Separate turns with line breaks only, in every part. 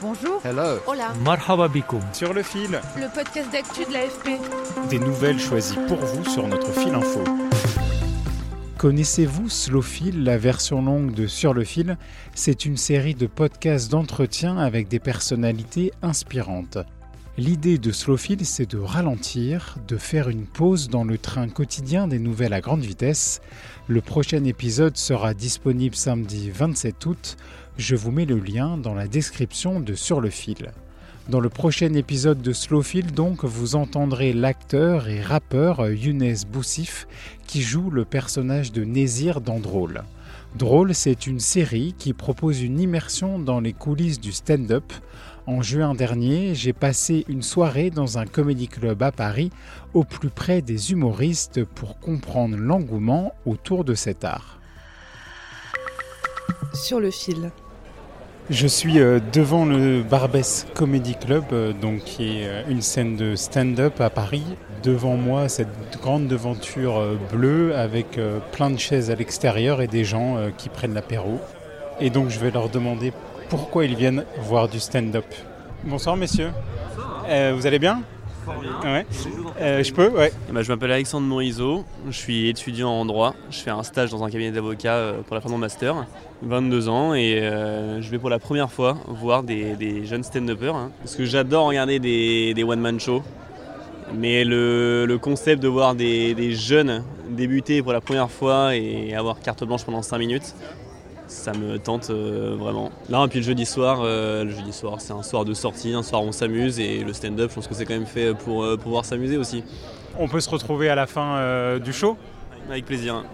Bonjour.
Hello.
Hola.
Marhaba.
Sur le fil,
Le podcast d'actu de l'AFP.
des nouvelles choisies pour vous sur notre fil info.
Connaissez-vous Slowfil, la version longue de Sur le fil? C'est une série de podcasts d'entretien avec des personnalités inspirantes. L'idée de Slowfil, c'est de ralentir, de faire une pause dans le train quotidien des nouvelles à grande vitesse. Le prochain épisode sera disponible samedi 27 août. Je vous mets le lien dans la description de Sur le fil. Dans le prochain épisode de Slowfil, donc, vous entendrez l'acteur et rappeur Younes Boussif qui joue le personnage de Nézir dans Drôle. Drôle, c'est une série qui propose une immersion dans les coulisses du stand-up. En juin dernier, j'ai passé une soirée dans un comédie club à Paris au plus près des humoristes pour comprendre l'engouement autour de cet art.
Sur le fil.
Je suis euh, devant le Barbès Comedy Club, euh, donc qui est euh, une scène de stand-up à Paris. Devant moi, cette grande devanture bleue avec plein de chaises à l'extérieur et des gens qui prennent l'apéro. Et donc je vais leur demander pourquoi ils viennent voir du stand-up. Bonsoir messieurs. Euh, vous allez bien Ouais. Euh, je peux Ouais.
Eh ben, je m'appelle Alexandre Morisot, je suis étudiant en droit, je fais un stage dans un cabinet d'avocat euh, pour la fin de mon master, 22 ans, et euh, je vais pour la première fois voir des, des jeunes stand-uppers, hein, parce que j'adore regarder des, des one-man shows, mais le, le concept de voir des, des jeunes débuter pour la première fois et avoir carte blanche pendant 5 minutes, ça me tente euh, vraiment. Là, et puis le jeudi soir, euh, le jeudi soir, c'est un soir de sortie, un soir où on s'amuse, et le stand-up, je pense que c'est quand même fait pour euh, pouvoir s'amuser aussi.
On peut se retrouver à la fin euh, du show
Avec plaisir.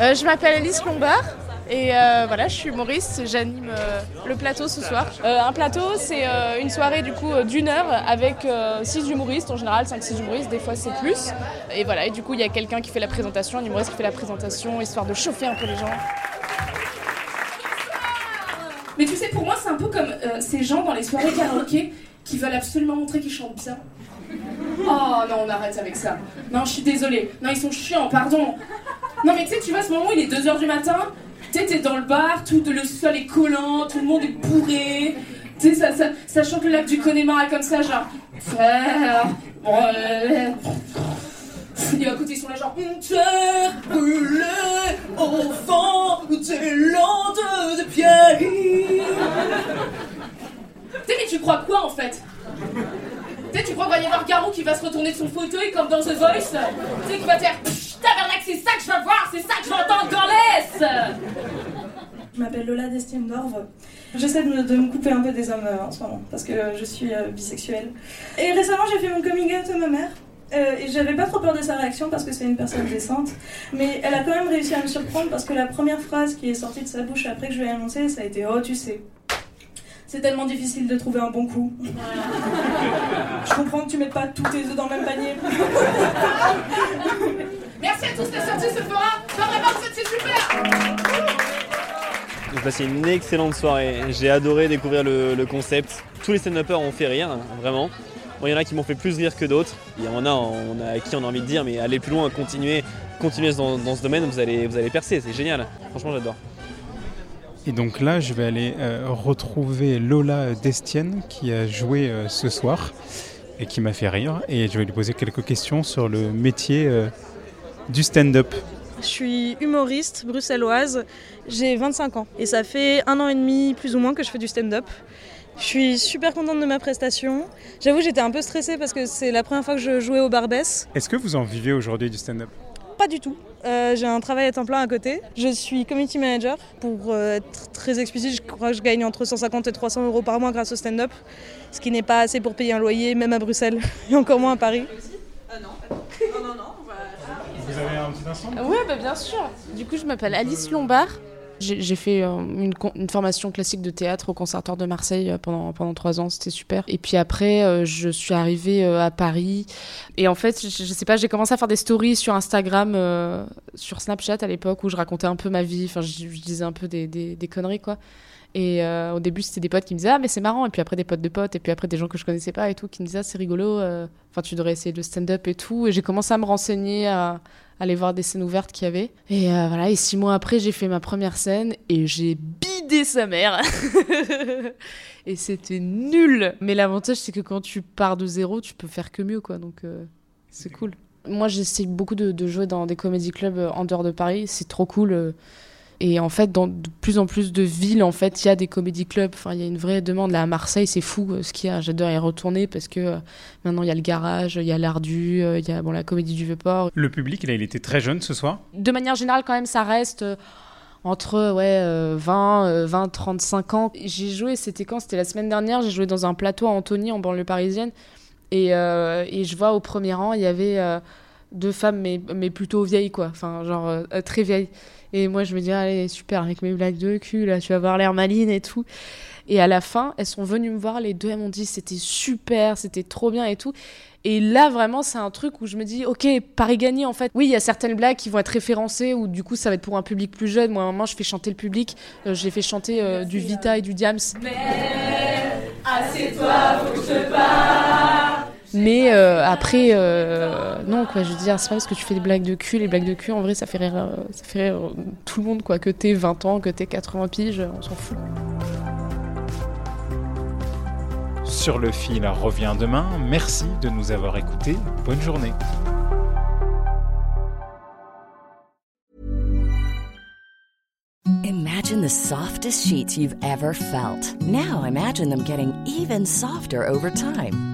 Euh, je m'appelle Alice Lombard et euh, voilà, je suis humoriste, j'anime euh, le plateau ce soir. Euh, un plateau, c'est une soirée du coup d'une heure avec 6 humoristes, en général 5-6 humoristes, des fois c'est plus. Et voilà, et du coup il y a quelqu'un qui fait la présentation, un humoriste qui fait la présentation, histoire de chauffer un peu les gens.
Mais tu sais, pour moi, c'est un peu comme ces gens dans les soirées karaoké qui veulent absolument montrer qu'ils chantent bien. Oh non, on arrête avec ça. Non, je suis désolée. Non, ils sont chiants, pardon. Non, mais tu sais, tu vois, ce moment où il est 2h du matin, t'es dans le bar, tout le sol est collant, tout le monde est bourré. Tu sais, ça, ça, le lac du Connemara comme ça, genre. Et à côté, ils sont là, genre. Brûlé au fond des landes de pierre. Tu mais tu crois quoi en fait? Tu tu crois qu'il va y avoir Garou qui va se retourner de son fauteuil comme dans The Voice? Tu sais, qui va Pfff, tabarnak, c'est ça que je veux voir, c'est ça que je veux entendre
Je m'appelle Lola Destienne-Dorve. J'essaie de me, de me couper un peu des hommes euh, en ce moment parce que je suis euh, bisexuelle. Et récemment, j'ai fait mon coming out à ma mère. Euh, et j'avais pas trop peur de sa réaction parce que c'est une personne décente. Mais elle a quand même réussi à me surprendre parce que la première phrase qui est sortie de sa bouche après que je lui ai annoncé, ça a été Oh, tu sais. C'est tellement difficile de trouver un bon coup. je comprends que tu mettes pas tous tes œufs dans le même panier.
Merci à tous, la sortie se fera Non, vraiment, c'est super
J'ai passé une excellente soirée. J'ai adoré découvrir le, concept. Tous les stand-uppers ont fait rire, vraiment. Il y en a qui m'ont fait plus rire que d'autres. Il y en a, à qui on a envie de dire, mais allez plus loin, continuez, continuez dans, dans ce domaine, vous allez, vous allez percer, c'est génial. Franchement, j'adore.
Et donc là, je vais aller euh, retrouver Lola Destienne qui a joué euh, ce soir et qui m'a fait rire. Et je vais lui poser quelques questions sur le métier euh, du stand-up.
Je suis humoriste bruxelloise, j'ai 25 ans et ça fait un an et demi plus ou moins que je fais du stand-up. Je suis super contente de ma prestation. J'avoue j'étais un peu stressée parce que c'est la première fois que je jouais au Barbès.
Est-ce que vous en vivez aujourd'hui du stand-up?
Pas du tout. Euh, j'ai un travail à temps plein à côté. Je suis community manager. Pour euh, être très explicite, je crois que je gagne entre 150 et 300 euros par mois grâce au stand-up. Ce qui n'est pas assez pour payer un loyer, même à Bruxelles, et encore moins à Paris.
Vous avez un petit
bah bien sûr. Du coup, je m'appelle Alice Lombard. J'ai fait euh, une, formation classique de théâtre au Conservatoire de Marseille euh, pendant, pendant trois ans, c'était super. Et puis après, euh, je suis arrivée à Paris. Et en fait, je, je sais pas, j'ai commencé à faire des stories sur Instagram, sur Snapchat à l'époque, où je racontais un peu ma vie. Enfin, je, disais un peu des, des, conneries, quoi. Et au début, c'était des potes qui me disaient Ah, mais c'est marrant. Et puis après, des potes de potes. Et puis après, des gens que je connaissais pas et tout qui me disaient Ah, c'est rigolo. Enfin, tu devrais essayer le stand-up et tout. Et j'ai commencé à me renseigner, à, aller voir des scènes ouvertes qu'il y avait. Et euh, voilà. Et six mois après, j'ai fait ma première scène et j'ai bidé sa mère. et c'était nul. Mais l'avantage, c'est que quand tu pars de zéro, tu peux faire que mieux, quoi. Donc, euh, c'est cool. Moi, j'essaie beaucoup de, de, jouer dans des comédie clubs en dehors de Paris. C'est trop cool. Et en fait, dans de plus en plus de villes, en fait, il y a des comédie clubs. Enfin, il y a une vraie demande. Là, à Marseille, c'est fou euh, ce qu'il y a. J'adore y retourner parce que euh, maintenant, il y a le garage, il y a l'Ardu, euh, il y a bon, la comédie du Vieux-Port.
Le public, là, il était très jeune ce soir
De manière générale, quand même, ça reste entre ouais, 20, 20, 35 ans. J'ai joué, c'était quand? C'était la semaine dernière. J'ai joué dans un plateau à Antony, en banlieue parisienne. Et, et je vois au premier rang, il y avait deux femmes, mais, mais plutôt vieilles, quoi. Enfin, genre très vieilles. Et moi, je me dis, allez, super, avec mes blagues de cul, là, tu vas avoir l'air maline et tout. Et à la fin, elles sont venues me voir, les deux, elles m'ont dit, c'était super, c'était trop bien et tout. Et là, vraiment, c'est un truc où je me dis, ok, Paris gagné, en fait. Oui, il y a certaines blagues qui vont être référencées, ou du coup, ça va être pour un public plus jeune. Moi, à un moment, je fais chanter le public. Euh, je l'ai fait chanter euh, du Vita et du Diams. Mais, assieds-toi, faut que je te parle. Mais euh, après, euh, non, quoi, je veux dire, c'est pas parce que tu fais des blagues de cul, les blagues de cul, en vrai, ça fait rire, euh, ça fait rire tout le monde, quoi, que t'aies 20 ans, que t'aies 80 piges, on s'en fout.
Sur le fil revient demain. Merci de nous avoir écoutés. Bonne journée.
Imagine the softest sheets you've ever felt. Now imagine them getting even softer over time.